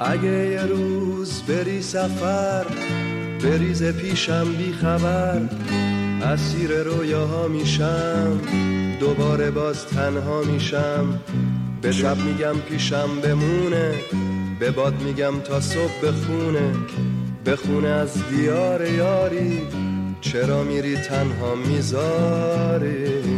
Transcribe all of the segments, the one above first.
اگه یه روز بری سفر بریز پیشم بی خبر. اسیر رویاها میشم دوباره باز تنها میشم. به شب میگم پیشم بمونه به باد میگم تا صبح بخونه. بخونه از دیار یاری چرا میری تنها می‌ذاری؟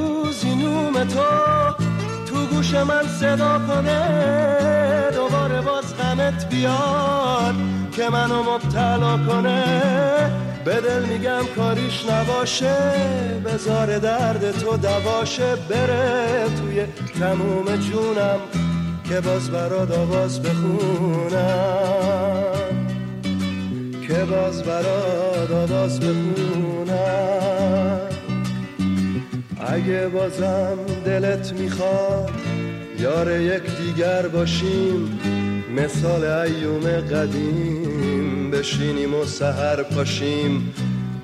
نوم تو تو گوش من صدا کنه دوباره باز غمت بیاد که منو مبتلا کنه. به دل میگم کاریش نباشه بزار درد تو دواشه. بره توی تموم جونم که باز برات آواز بخونم. که باز برات آواز بخونم. اگه بازم دلت می‌خواد یار یک دیگر باشیم. مثال ایوم قدیم بشینیم و سهر پاشیم.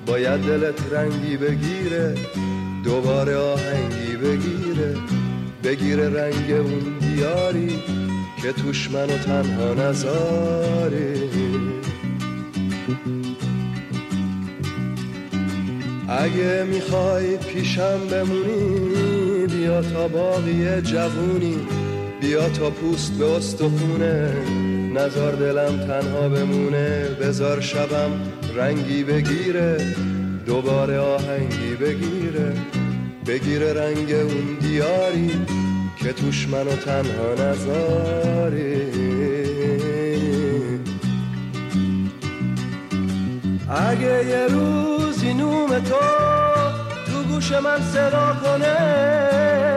باید دلت رنگی بگیره دوباره آهنگی بگیره. بگیره رنگ اون دیاری که توش منو تنها نذاری اگه می‌خوای پیشم بمونی بیا تا باقی جوونی بیا تا پوست به استخونه. نزار دلم تنها بمونه بزار شبم رنگی بگیره دوباره آهنگی بگیره. بگیره رنگ اون دیاری که توش منو تنها نذاری. اگه یه روزی نوم تو تو گوش من صدا کنه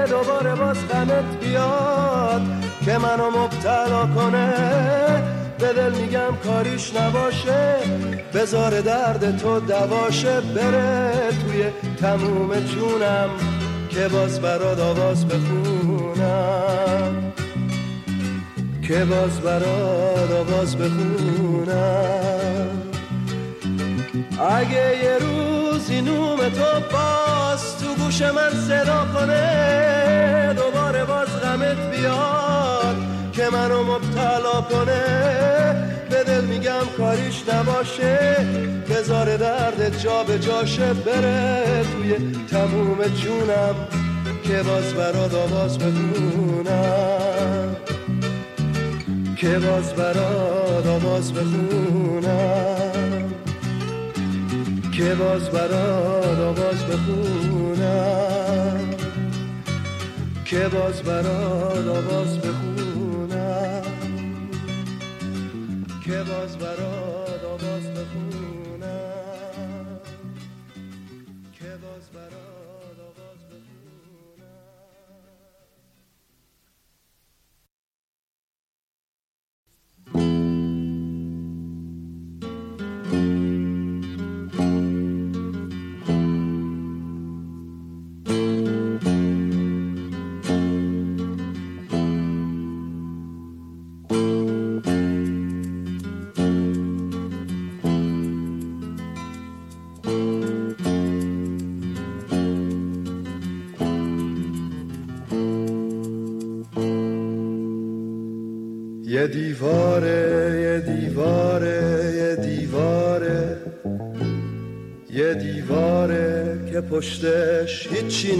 دوباره باز غمت بیاد که منو مبتلا کنه. به دل میگم کاریش نباشه بزار درد تو دواشه بره توی تموم جونم که باز برات آواز بخونم. که باز برات آواز بخونم. اگه یه روزی نوم تو باز تو گوش من صدا کنه دوباره باز غمت بیاد که منو مبتلا کنه. به دل میگم کاریش نباشه بذار درد جا به جاشه بره. توی تموم جونم که باز برات آواز بخونم. که باز برات آواز بخونم. که باز برات آواز بخونم. که باز برات آواز بخونم. که باز برات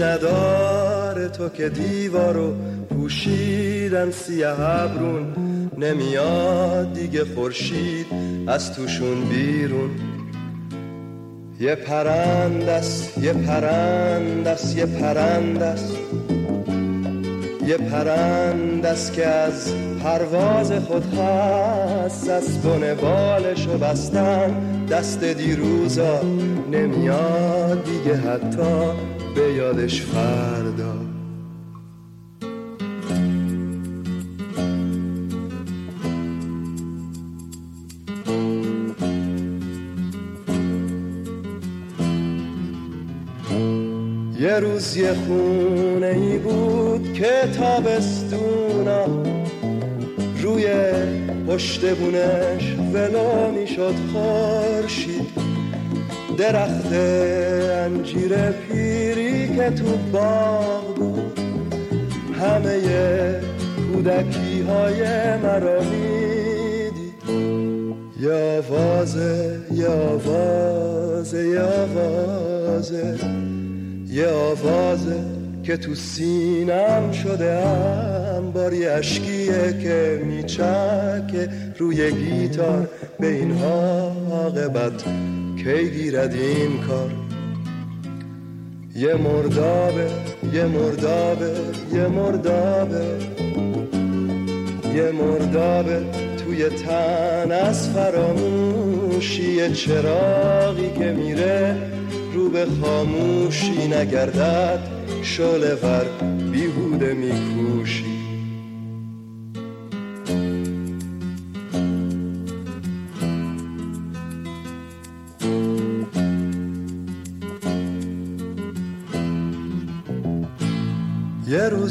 نداره تو که دیوارو پوشیدن سیه ابرون نمیاد دیگه خورشید از توشون بیرون. یه پرندست یه پرندست یه پرندست یه پرند است که از پرواز خود هست از بن بالشو بستن. دست دیروزا نمیاد دیگه حتی به یادش فردا. یه روز یه خونه ای بود که تابستونا روی پشت بونش ولا می‌شد خورشید. درخت انجیر پیری که تو باغ بود. همه کودکی های مرا می‌دید. یا آوازه یا آوازه یا آوازه یه آوازه که تو سینم شده هم باری اشکیه که میچکه روی گیتار. به این عاقبت کی گیرد این کار؟ یه مردابه یه مردابه یه مردابه. یه مردابه توی تن از فراموشی چراغی که میره رو به خاموشی نگردد شله ور بیهوده میکوشی.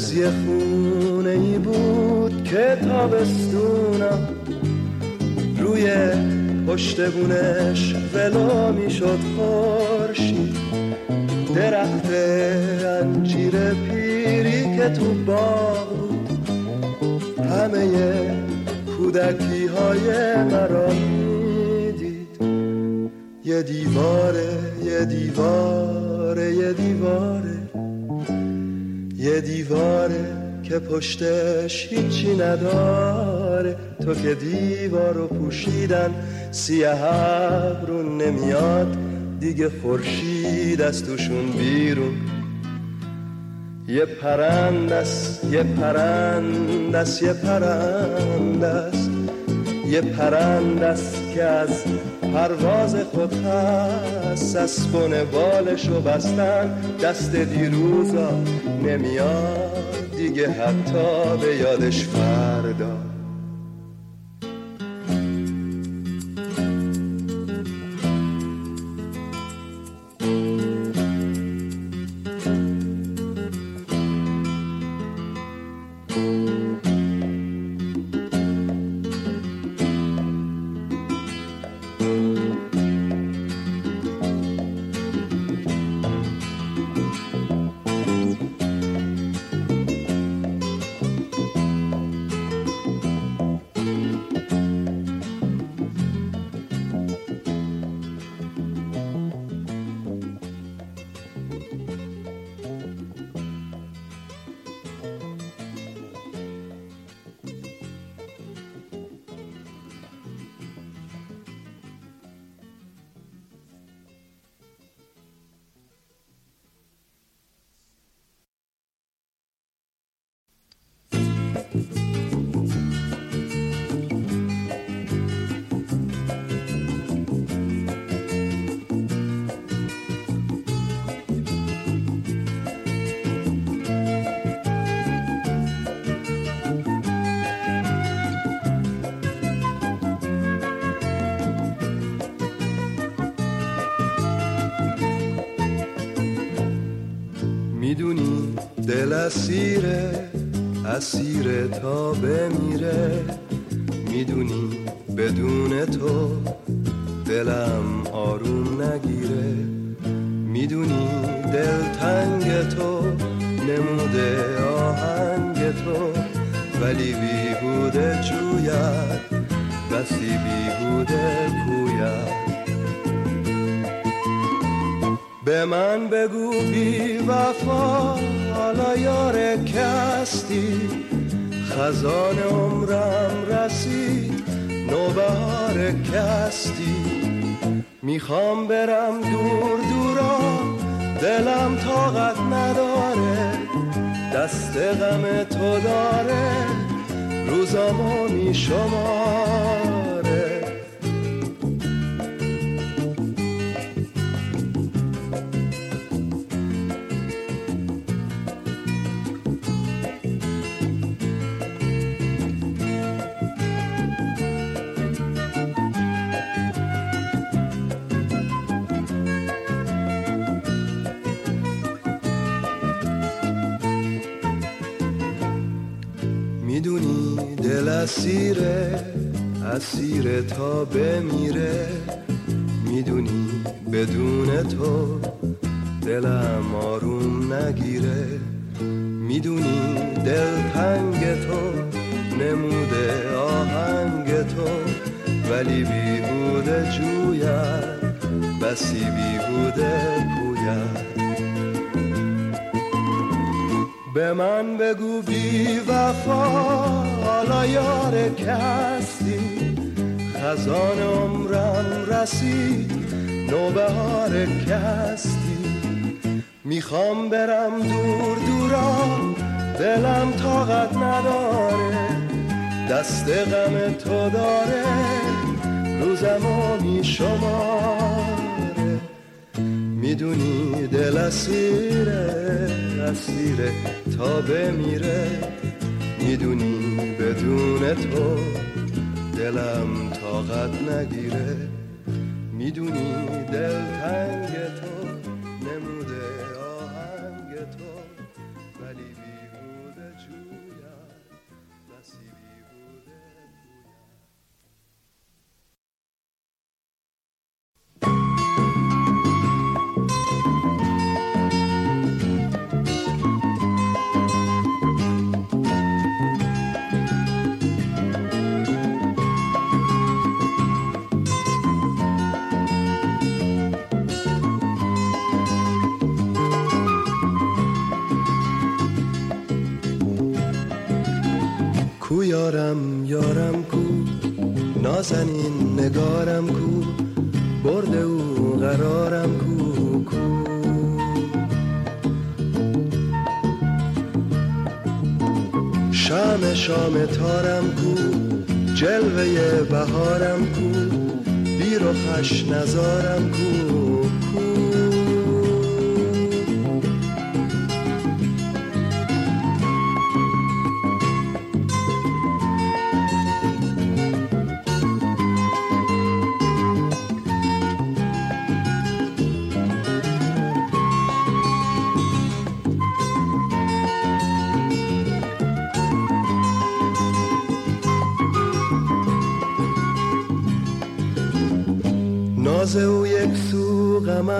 روز یه خونه ای بود که تابستونم. روی پشت بونش ولو می‌شد خورشید. درخت انجیر پیری که تو باغ بود. همه کودکی های مرا می‌دید. یه دیواره یه دیواره یه دیواره. یه دیواره که پشتش هیچی نداره. تو که دیوار رو پوشیدن سیه رو نمیاد. دیگه خورشید از توشون بیرون. یه پرندس یه پرندس یه پرندس یه پرندس که از پرواز خود هست از بالشو بستن دست دیروزا نمیاد. دیگه حتی به یادش فردا. اسیره اسیر تا بمیره. می‌دونی بدون تو دست اسیره تا بمیره. می‌دونی بدون تو دلم آروم نگیره. می‌دونی دل تنگ تو نموده آهنگ تو ولی بیهوده جوید بسی بیهوده پوید به من بگو بی وفا حالا یار کستی خزان عمرم رسید نوبهار کستی. می‌خوام برم دور دورا دلم طاقت نداره دست غم تو داره روزمو میشماره. می‌دونی دل اسیره اسیره تا بمیره. می‌دونی بدون تو دلم طاقت نگیره. می‌دونی دل تنگ نازنین نگارم کو برده او قرارم کو کو. شام شام تارم کو جلوه بهارم کو بیر و خش نزارم کو ناز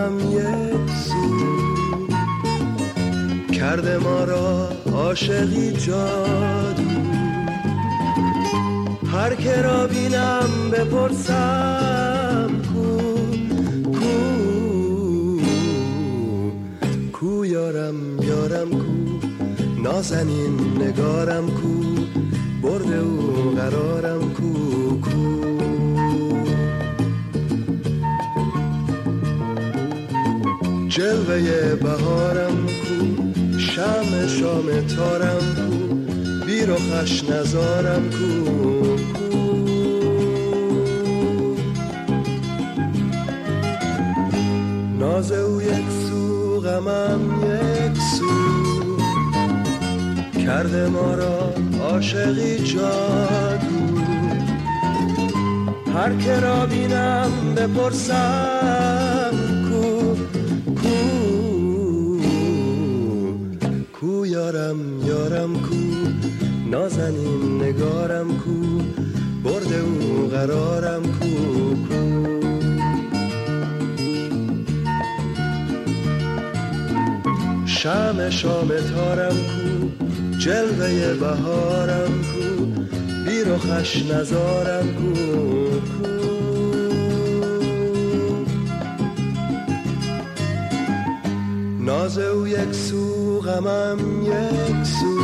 غمم یک سو کرده ما را عاشقی جادو. هر که را بینم بپرسم کو کو کو یارم یارم کو نازنین نگارم کو برده او قرارم جلوه بهارم کو شم شام تارم کو بیر و خش نزارم کو. ناز او یک سو غمم یک سو. کرده ما را عاشقی جادو. هر که را بینم بپرسم. یارم یارم کو. نازنین نگارم کو. برده او قرارم کو کو. شم شام تارم کو. جلوه بهارم کو. بیر و خش نزارم کو کو. ناز او یک سو. غمم یک سو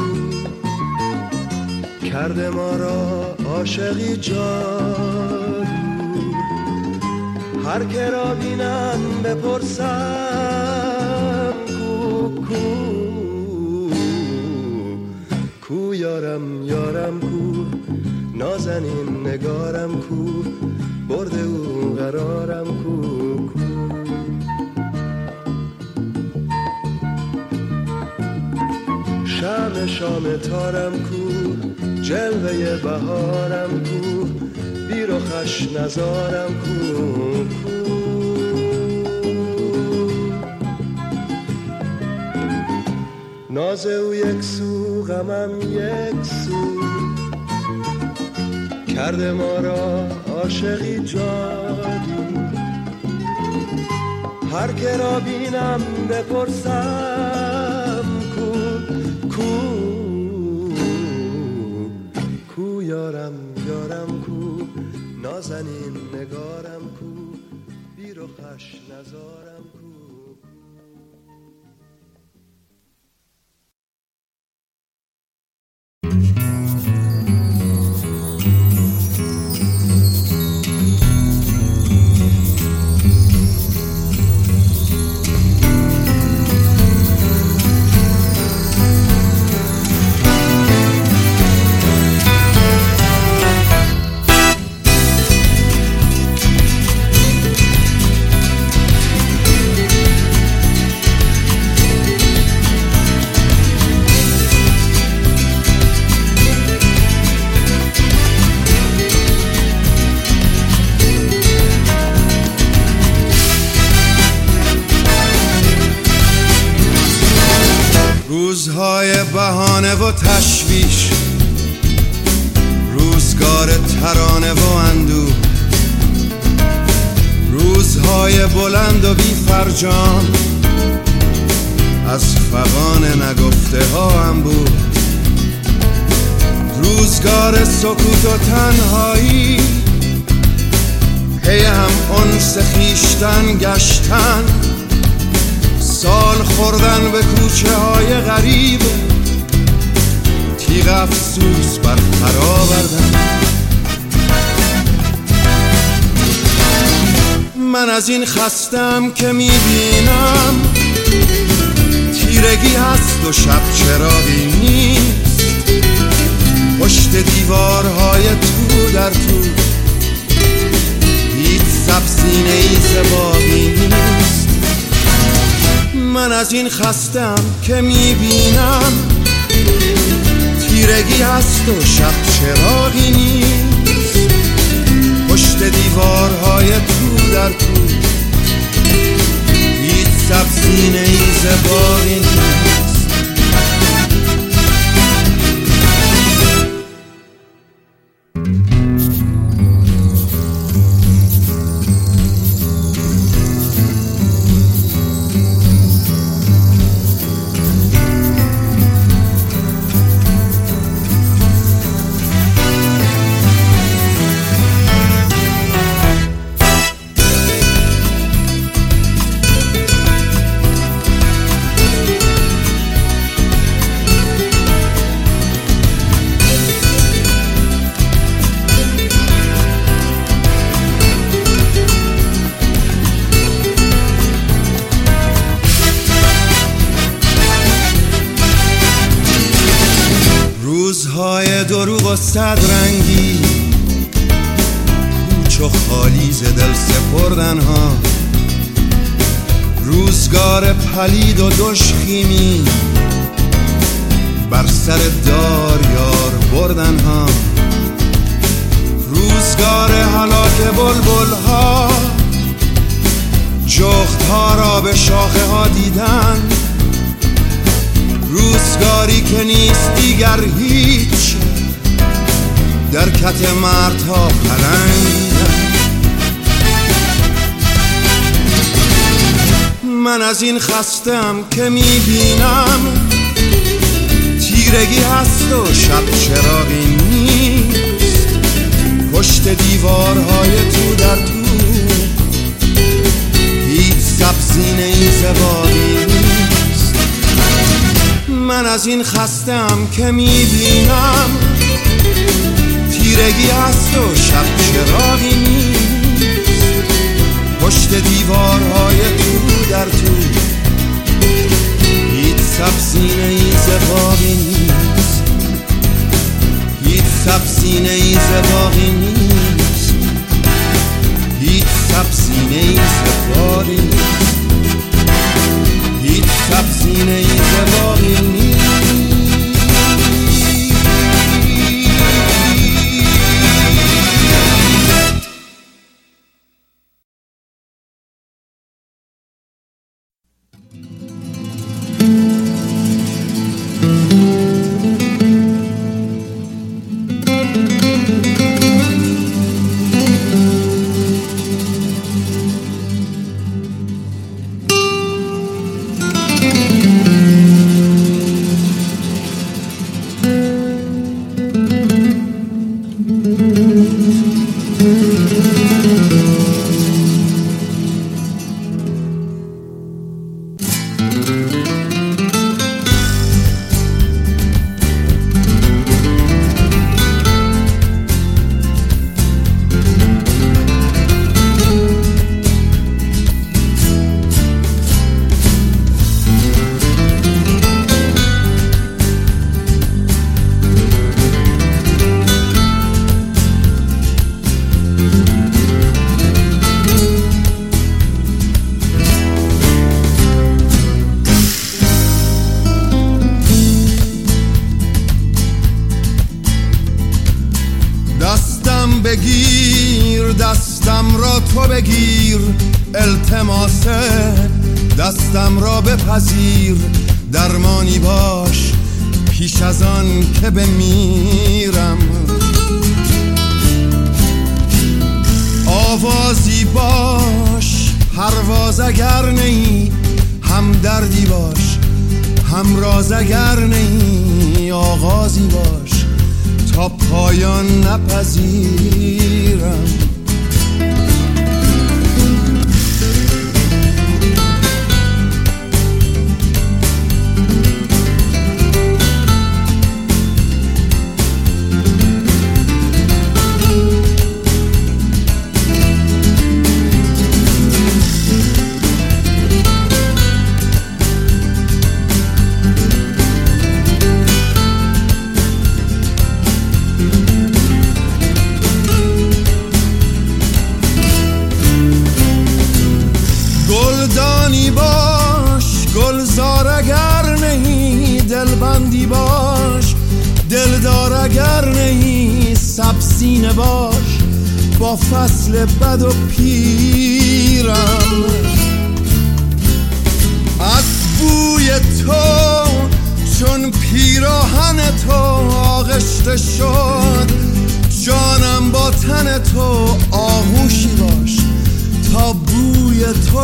کرده ما را عاشقی جادو هر که را بینم بپرسم کو کو کو یارم یارم کو نازنین نگارم کو برده او قرارم شام تارم کو جلوه بهارم کو بیر و خش نزارم کو. ناز او یک سو غمم یک سو. کرده ما را عاشقی جادو. هر که را بینم بپرسم. نازنین نگارم. من از این خستم که می‌بینم تیرگی هست و شب چراغی نیست. پشت دیوارهای تو در تو هیچ سبزینه ای زباقی نیست. پلید و دشخیمی من از این خستم که می‌بینم تیرگی هست و شب چراغی نیست. پشت دیوارهای تو در تو هیچ سبزینه ای زبانی نیست. من از این خستم که می‌بینم تیرگی هست و شب چراغی نیست پشت دیوارهای تو در تو. هیچ سبزینه ای زباقی نیست. هیچ سبزینه ای زباقی نیست. هیچ سبزینه ای زباقی نیست. هیچ سبزینه ای زباقی نیست.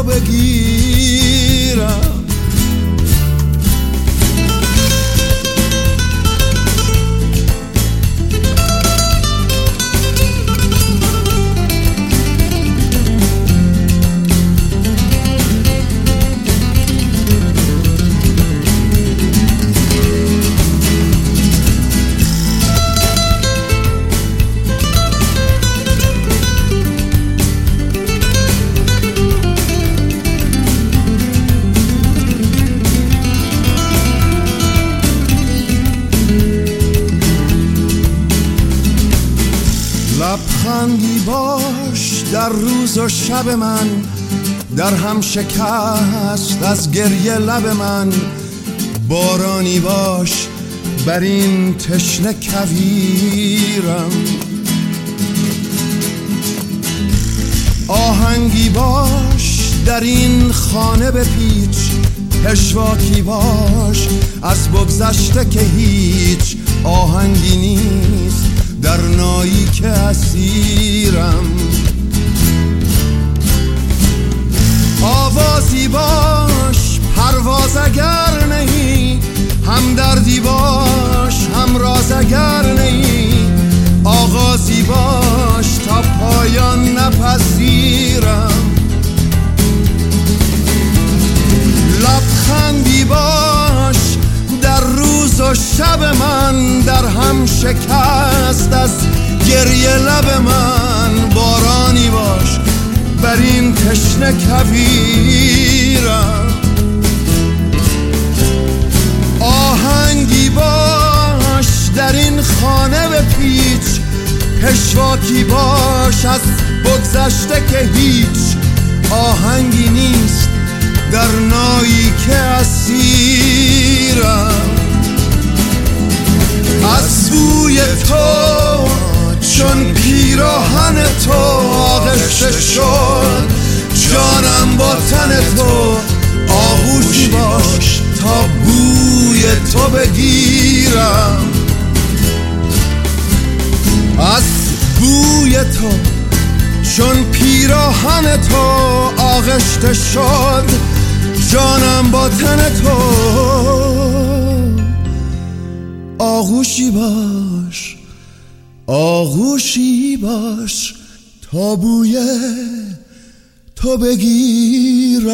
بوی در هم شکست از گریه لب من. بارانی باش بر این تشنه کویرم. آهنگی باش در این خانه بپیچ. پشواکی باش از بگذشته که هیچ آهنگی نیست. در نایی که اسیرم. آوازی باش پرواز اگر نهی هم دردی باش هم راز اگر نهی. آغازی باش تا پایان نپذیرم. لبخندی باش در روز و شب من در هم شکست از گریه بر این تشنه کویرم آهنگی باش در این خانه به پیچ پشواکی باش از بگذشته که هیچ. آهنگی نیست در نایی که اسیرم. از بوی تو چون پیراهن تو آغشته شد جانم با تن تو آغوشی باش تا بوی تو بگیرم. از بوی تو چون پیراهن تو آغشته شد جانم با تن تو آغوشی باش. آغوشی باش تا بوی تو بگیرم.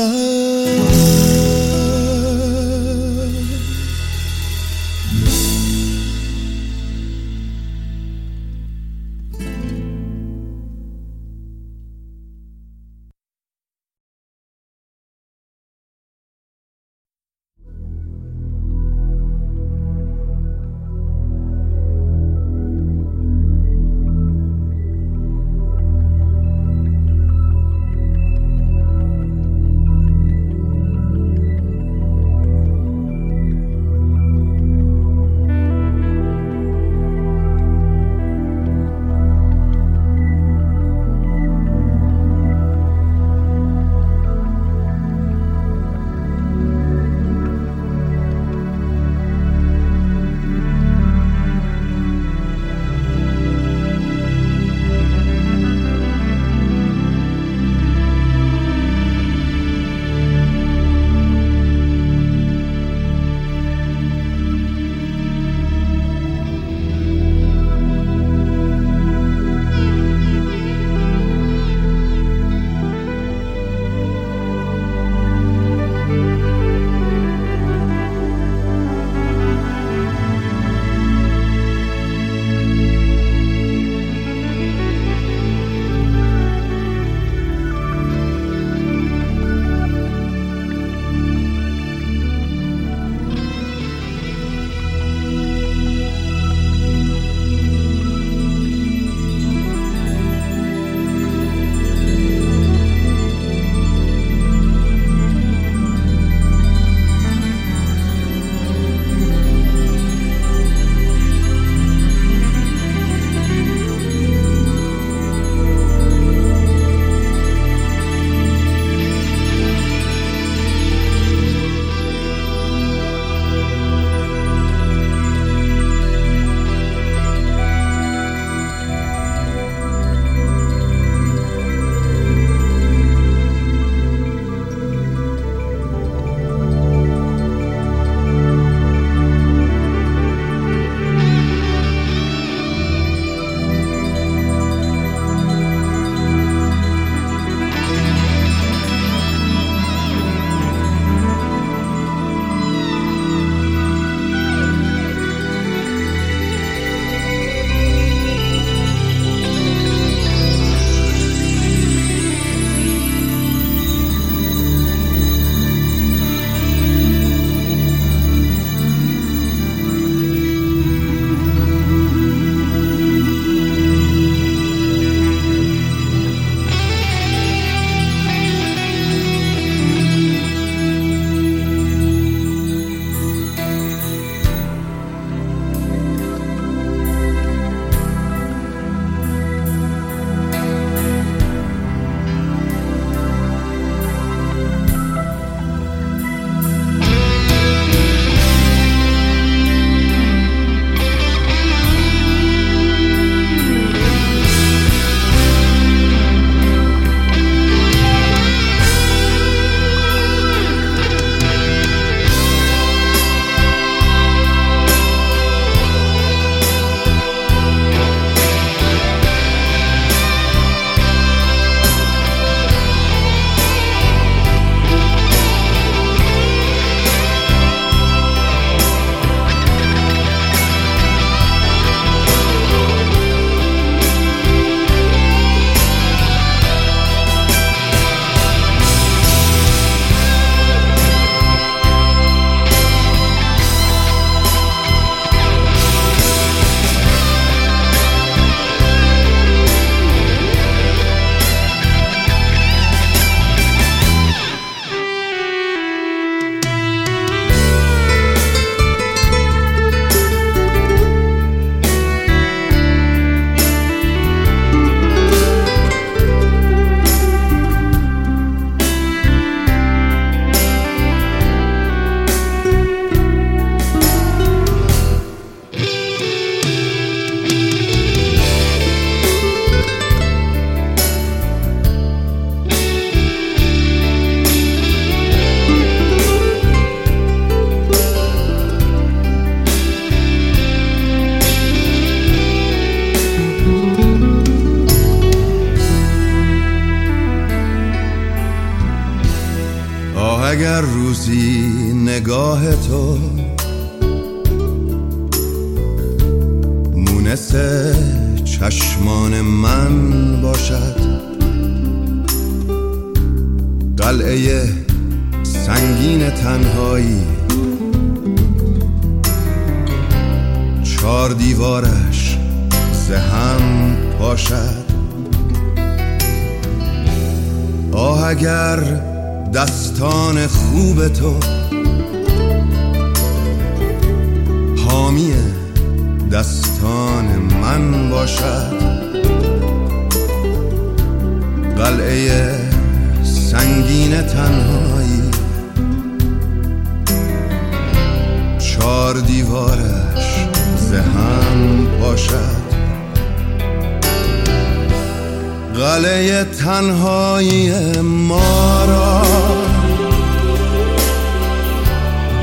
قلعه تنهایی ما را.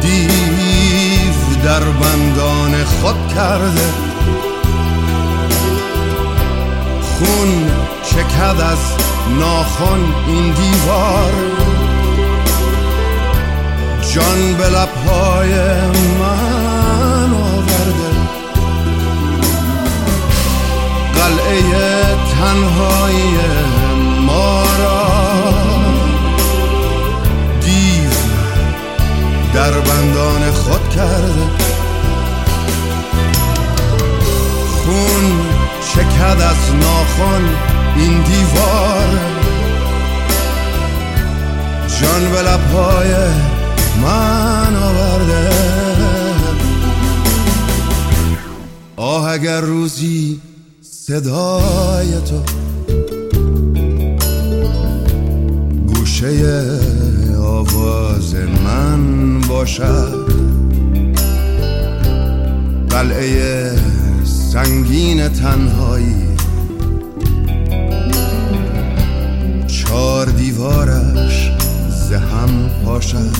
دیو در بندان خود کرده. خون چکد از ناخن این دیوار. جان به لبهای من آورده. قلعه تنهایی ما را. دیو در بندان خود کرده خون چکد از ناخن این دیوار. جان به لبهای من آورده. آه اگر روزی صدای تو. گوشه آواز من باشد. قلعه سنگین تنهایی. چار دیوارش زهم پاشد.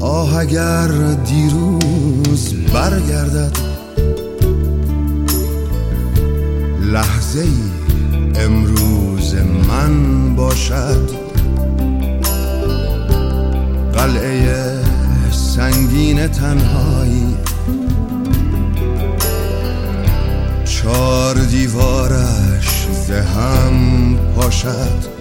آه اگر دیروز برگردد لحظه ای امروز من باشد. قلعه سنگین تنهایی. چار دیوارش زهم پاشد.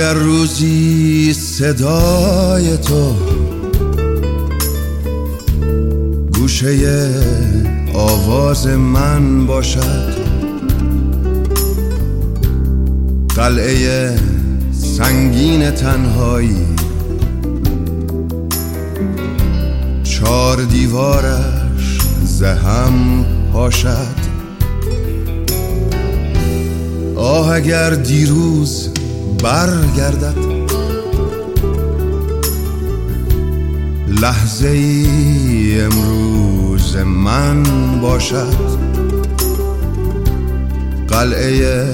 اگر روزی صدای تو گوشه آواز من باشد قلعه سنگین تنهایی چار دیوارش زهم پاشد. آه اگر دیروز برگردد. لحظه ای امروز من باشد. قلعه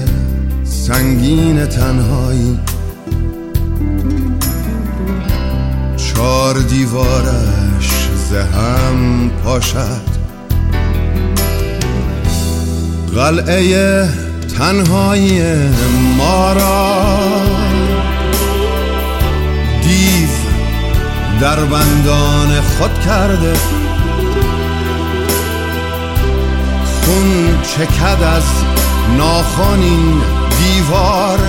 سنگین تنهایی. چار دیوارش زهم پاشد. قلعه تنهایی ما را. دیو در بندان خود کرده. خون چکد از ناخونین دیوار.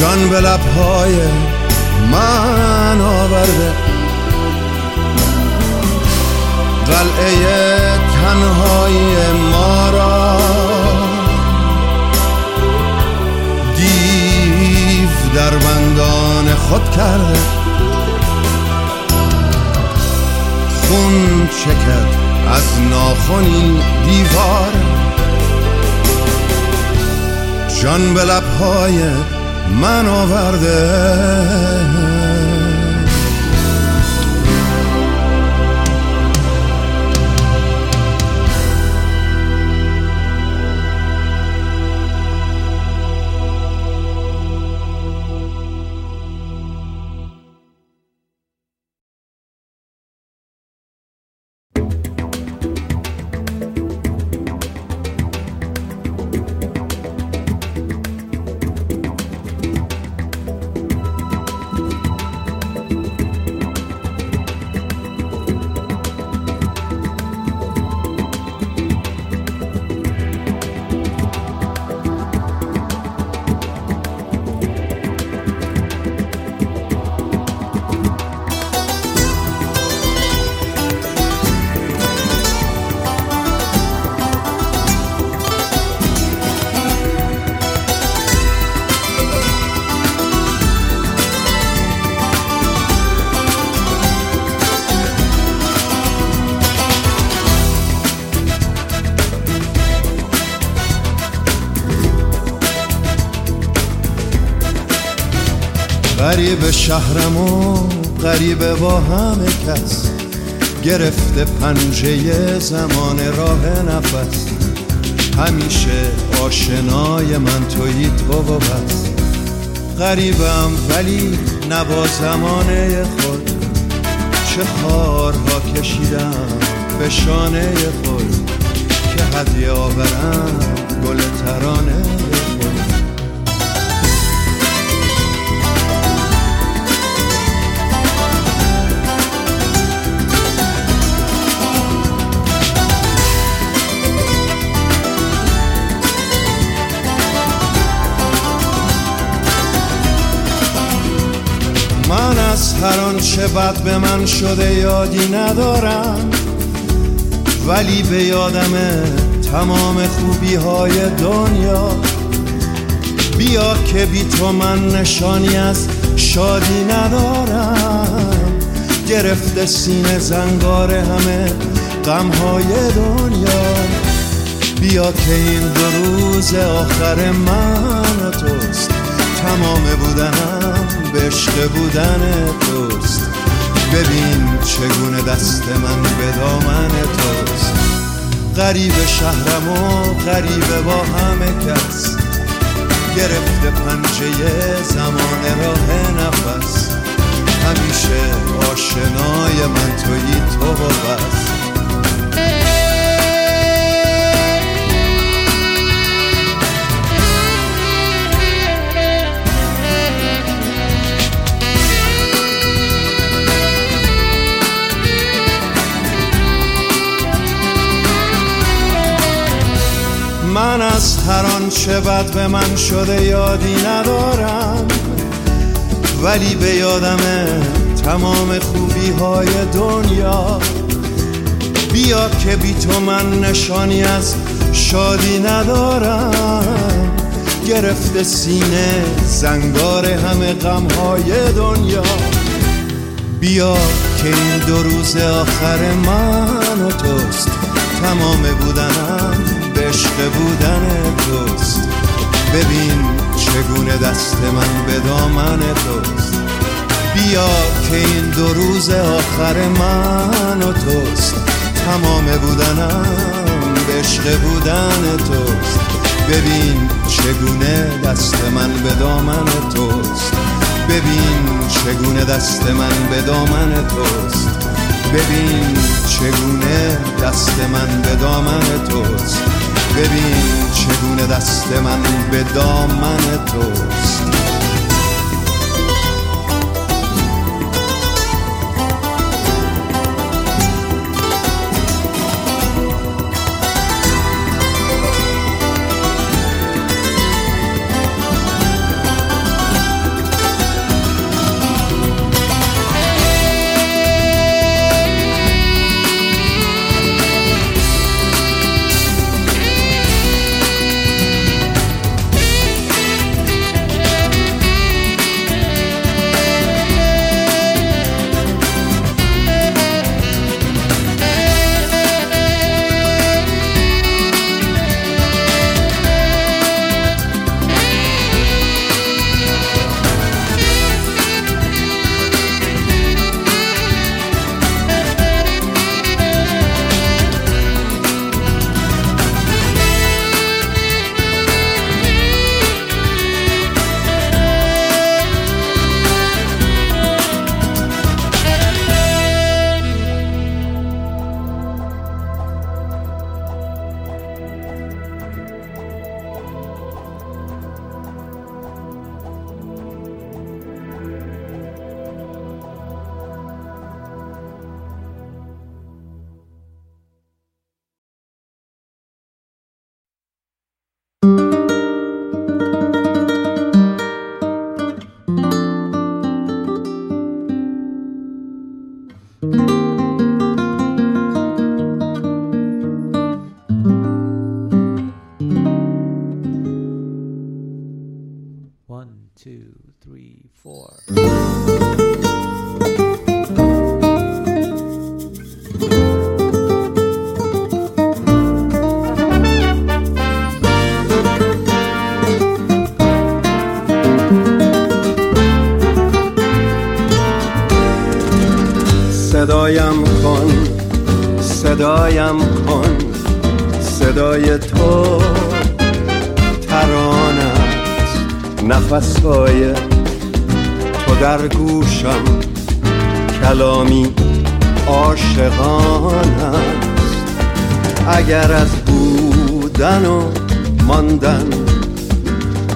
جان به لبهای من آورده. قلعه تنهای ما را. دیو در بندان خود کرده خون چکد از ناخونین دیوار. جان به لبهای من آورده. با همه کس گرفته پنجه زمان راه نفس. همیشه آشنای من تویی تو و بس. غریبم ولی نبا زمانه خود. چه خارها کشیدم به شانه خود. که هدیه آورم گل ترانه از هر آنچه بد به من شده یادی ندارم. ولی به یادم تمام خوبی های دنیا. بیا که بی تو من نشانی از شادی ندارم. گرفته سینه زنگار همه غمهای دنیا. بیا که این دو روز آخر من و توست. تمام بودنم به بودن توست. ببین چگونه دست من به دامن توست. غریب شهرم و غریب با همه کس. گرفته پنجه زمان راه نفس. همیشه آشنای من تویی تو و بس. من از هر آنچه بد به من شده یادی ندارم. ولی به یادم تمام خوبی های دنیا. بیا که بی تو من نشانی از شادی ندارم. گرفته سینه زنگار همه غمهای دنیا. بیا که این دو روز آخر من و توست تمام بودنم. عشق بودن توست ببین چگونه دست من به دامن توست بیا که این دو روز آخر من و توست. تمام بودنم به عشق بودن توست. ببین چگونه دست من به دامن توست. ببین چگونه دست من به دامن توست. ببین چگونه دست من به دامن توست. ببین چگونه دست من به دامن توست. صدایم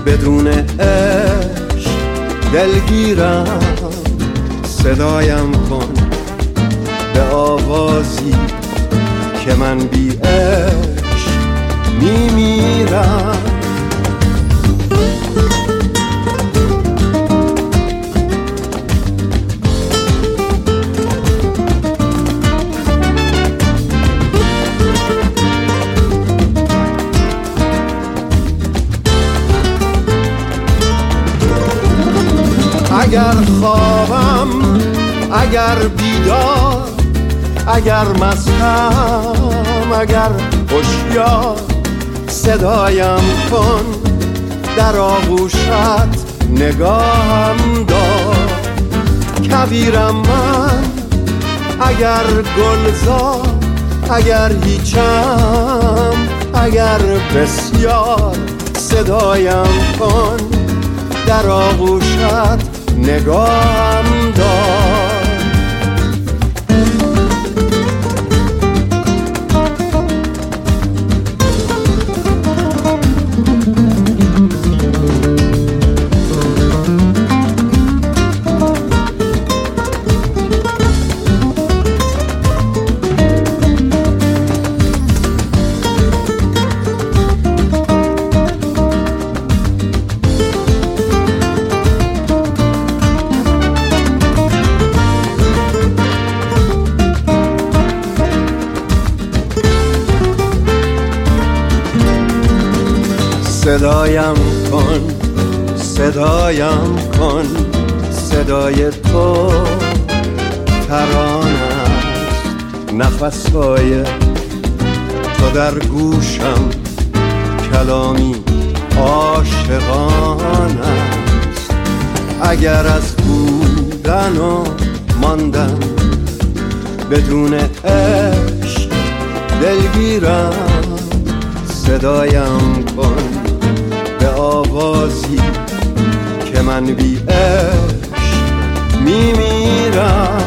بدون عشق دلگیرم. صدایم کن به آوازی که من بی عشق میمیرم. اگر خوابم اگر بیدار اگر مستم اگر هوشیار صدایم کن در آغوشت نگاهم دار. کویرم من اگر گلزار اگر هیچم اگر بسیار صدایم کن. در آغوشت نگاهم دار صدایم کن صدایم کن صدای تو تران است. نفسهای تو در گوشم کلامی عاشقان است. اگر از بودن و ماندن بدون عشق دلگیرم صدایم کن. به آوازی که من بی میمیرم.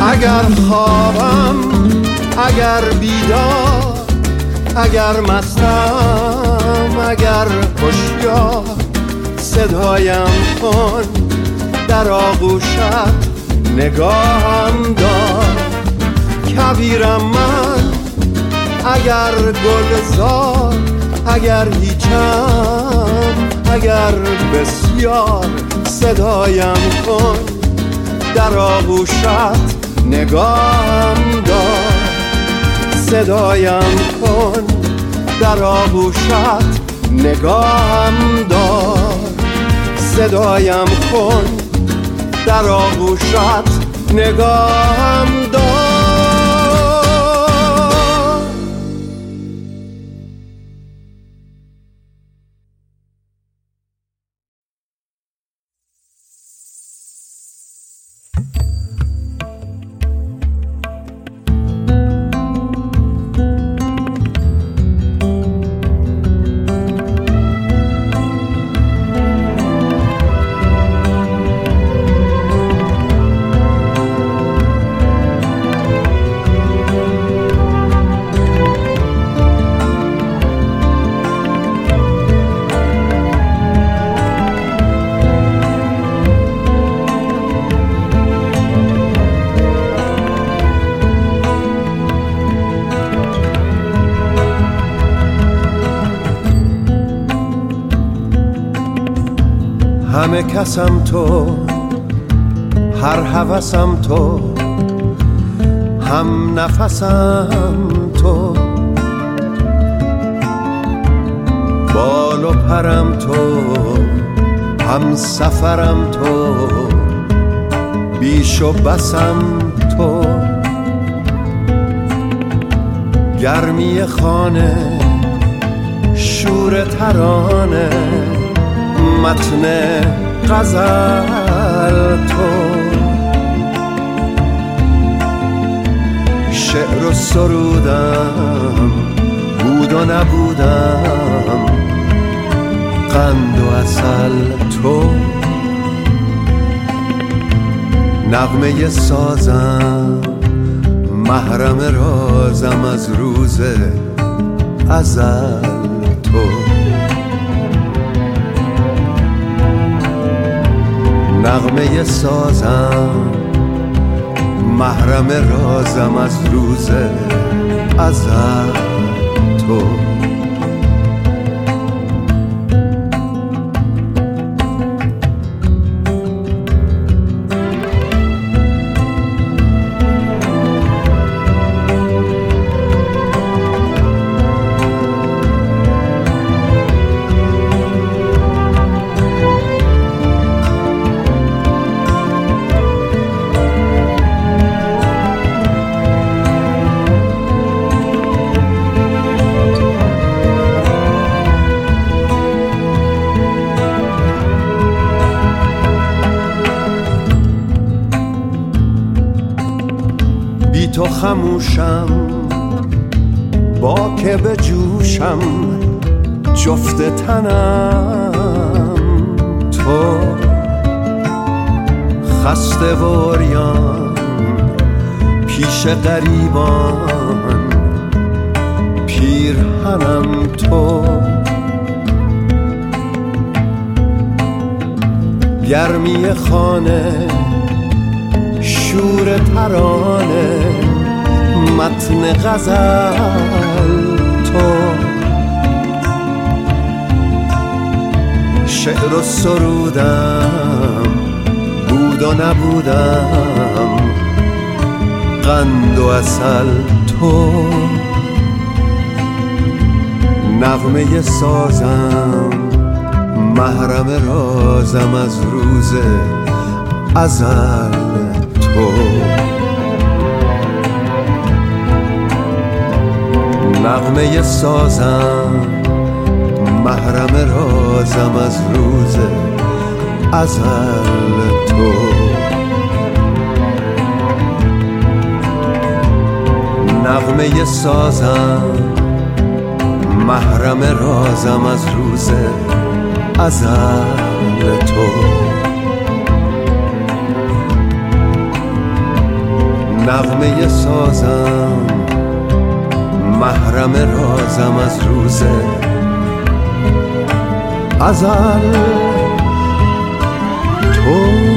اگر خوابم اگر بیدار اگر مستم اگر خوشیار صدایم کن در آغوشت نگاهم دار. کبیرم من اگر گلزار اگر هیچم اگر بسیار صدایم کن در آغوشت نگاهم دار. صدایم کن در آغوشت نگاهم دار. صدایم کن در آغوشت نگاهم دار. همه کسم تو هر هوسم تو هم نفسم تو. بال و پرم تو هم سفرم تو بیش و بسم تو. گرمی خانه شور ترانه. متن غزل تو. شعر و سرودم بود و نبودم قند و اصل تو. نغمه سازم محرم رازم از روز ازل. نغمه سازم. محرم رازم از روز ازل تو. خموشم با که به جوشم جفت تنم. تو خسته و عریان پیش غریبان پیرهنم تو. گرمی خانه شور ترانه. متن غزل تو. شعر و سرودم بود و نبودم قند و اصل تو. نغمه سازم محرم رازم از روز ازل تو. نغمه سازم. محرم رازم از روز ازل تو. نغمه سازم. محرم رازم از روز ازل تو. نغمه سازم. محرم رازم از روز ازل. تو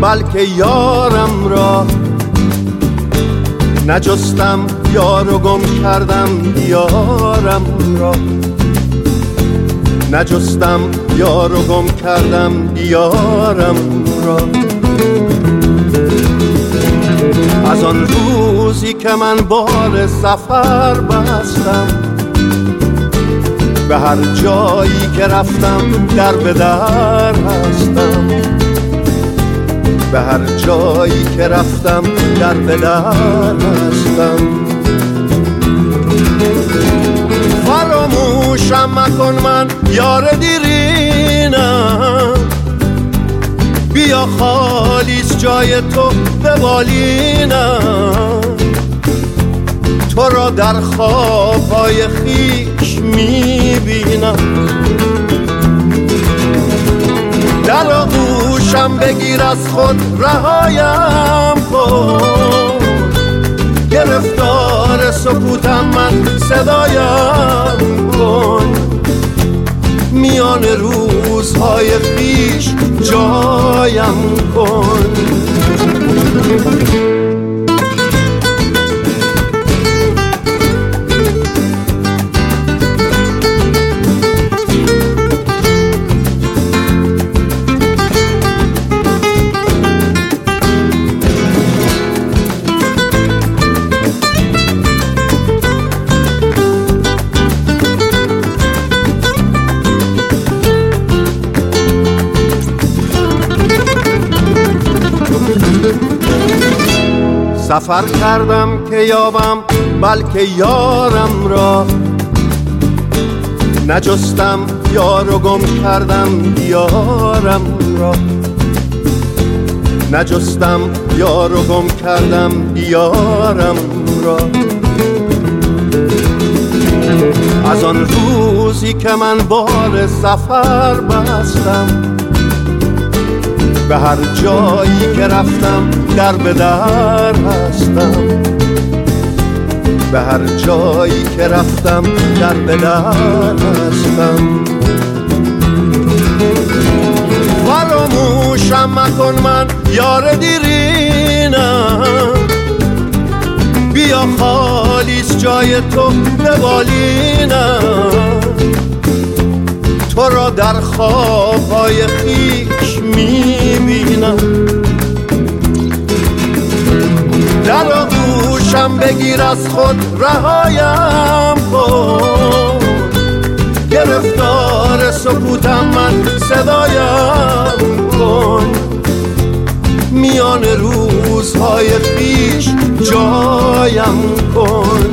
بلکه یارم را نجستم یار و گم کردم دیارم را نجستم یار و گم کردم دیارم را از آن روزی که من بار سفر بستم به هر جایی که رفتم در به در هستم. به هر جایی که رفتم در به در هستم. فراموشم مکن من یار دیرینم. بیا خالیس جای تو به تو را در خوابهای خیش می‌بینم. در آغوشم بگیر از خود رهایم کن. گرفتار سکوتم من صدایم کن. میان روزهای خیش جایم کن. سفر کردم که یابم بلکه یارم را. نجستم یار و گم کردم دیارم را. نجستم یار و گم کردم دیارم را. از آن روزی که من بار سفر بستم به هر جایی که رفتم در به در هستم. به هر جایی که رفتم در به در هستم. فراموشم مکن من یار دیرینم. بیا خالیس جای تو بالینم تو را در خوابهای خیش می‌بینم. در آغوشم بگیر از خود رهایم کن. گرفتار سکوتم من صدایم کن. میان روزهای خیش جایم کن.